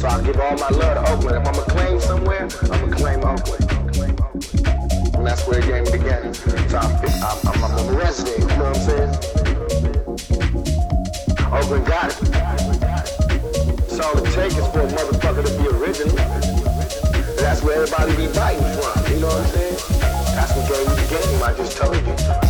So I give all my love to Oakland. If I'ma claim somewhere, I'ma claim Oakland. And that's where the game began. So I'm, I'm, I'm, I'm a resident, you know what I'm saying? Oakland got it. So all it takes is for a motherfucker to be original. That's where everybody be biting from, you know what I'm saying? That's what game me the game, I just told you.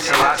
Sei lá,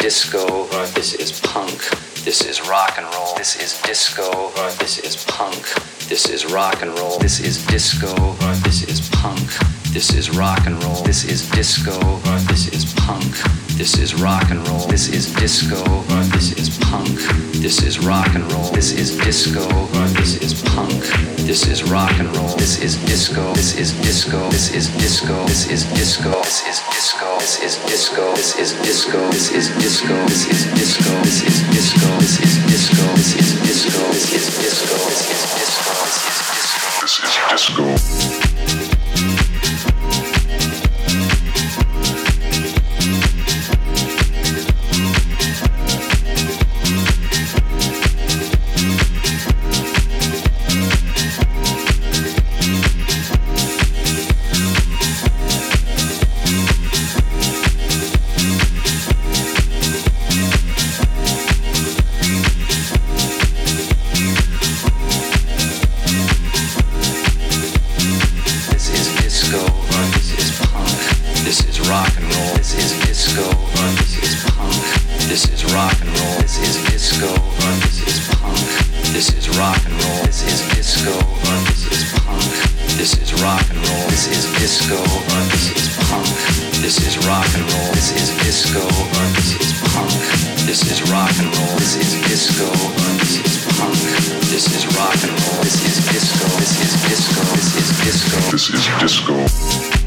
disco, this is punk, this is rock and roll, this is disco, this is punk, this is rock and roll, this is disco, this is punk, this is rock and roll, this is disco, this is punk, this is rock and roll, this is disco, this is punk, this is rock and roll, this is disco, this is punk, this is rock and roll, this is disco, this is disco, this is disco, this is disco, this is disco, this is disco, this is disco, this is disco, this is disco, this is disco, this is disco, this is disco, this is disco, this is disco, this is disco. Disco.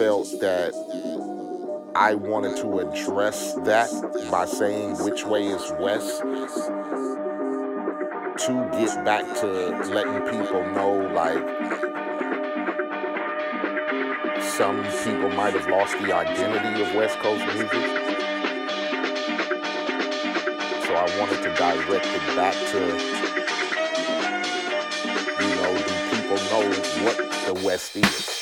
Felt that I wanted to address that by saying which way is west to get back to letting people know like some people might have lost the identity of West Coast music. So I wanted to direct it back to, you know, do people know what the West is?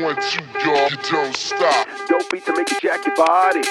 One, two, y'all, you don't stop. Don't beat to make you jack your body.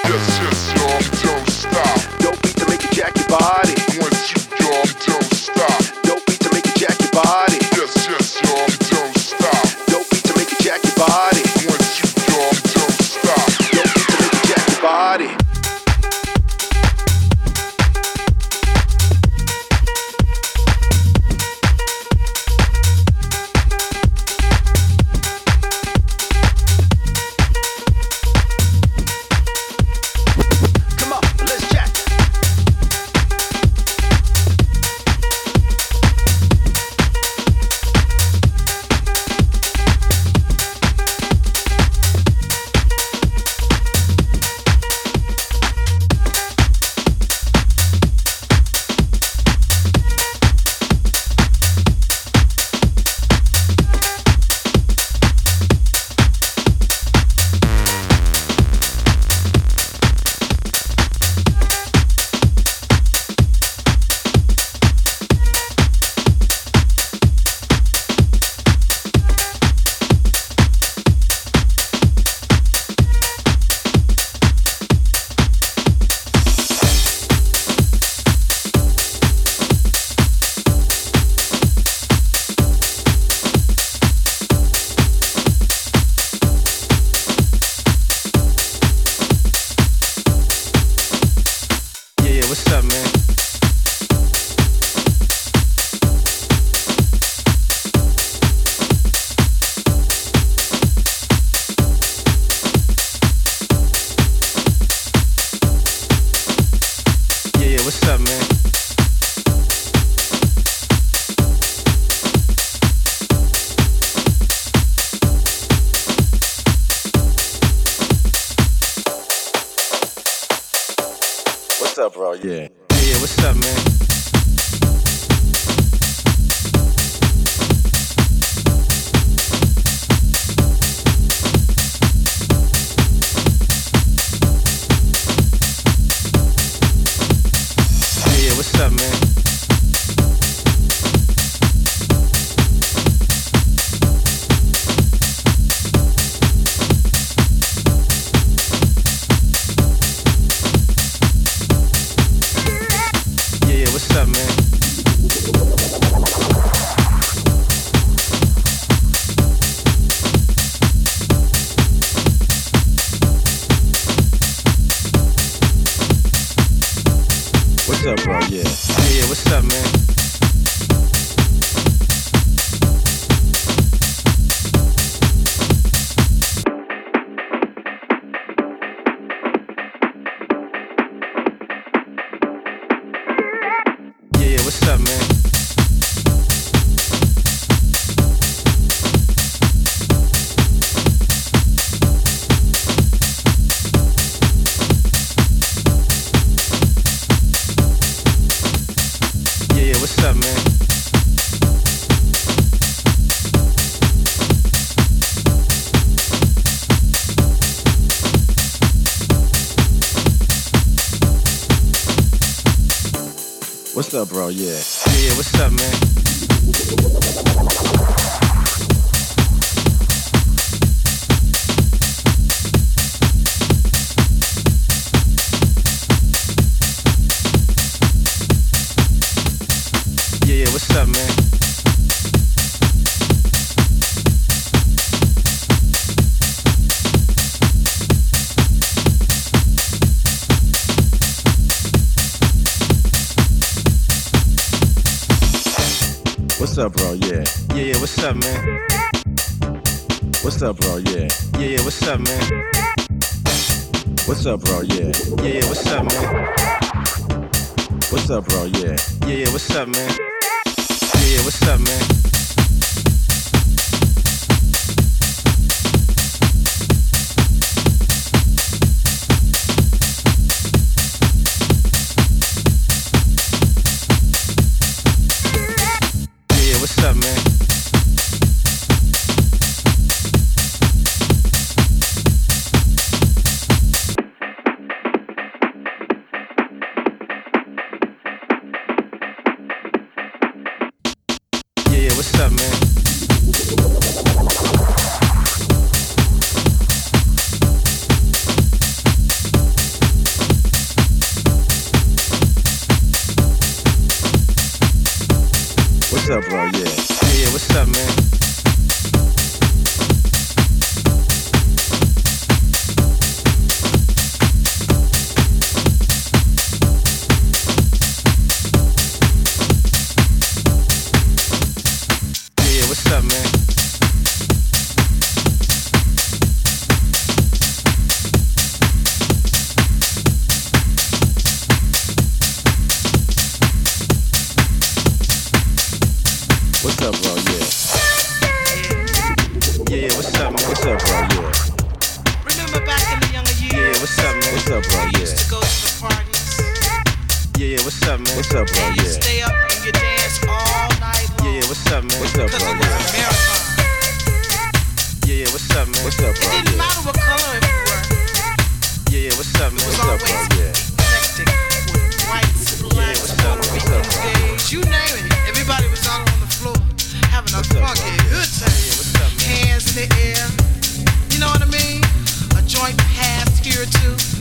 up, bro? Yeah. Yeah, what's up, man? What's up, bro? Yeah. Yeah, yeah, what's up, man? What's up, bro? Yeah. Yeah, yeah, what's up, man? What's up, bro? Yeah. Yeah, yeah, what's up, man? Yeah, yeah, what's up, man?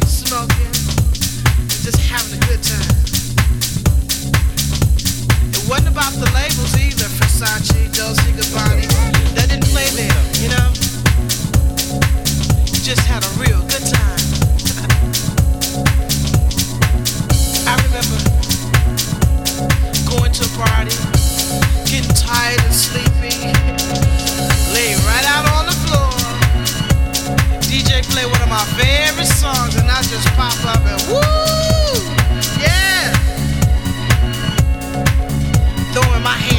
smoking, just having a good time. It wasn't about the labels either, Versace, Dolce That didn't play there, you know. Just had a real good time. I remember going to a party, getting tired and sleepy, lay right out on DJ play one of my favorite songs, and I just pop up and woo, yeah, throwing my hands.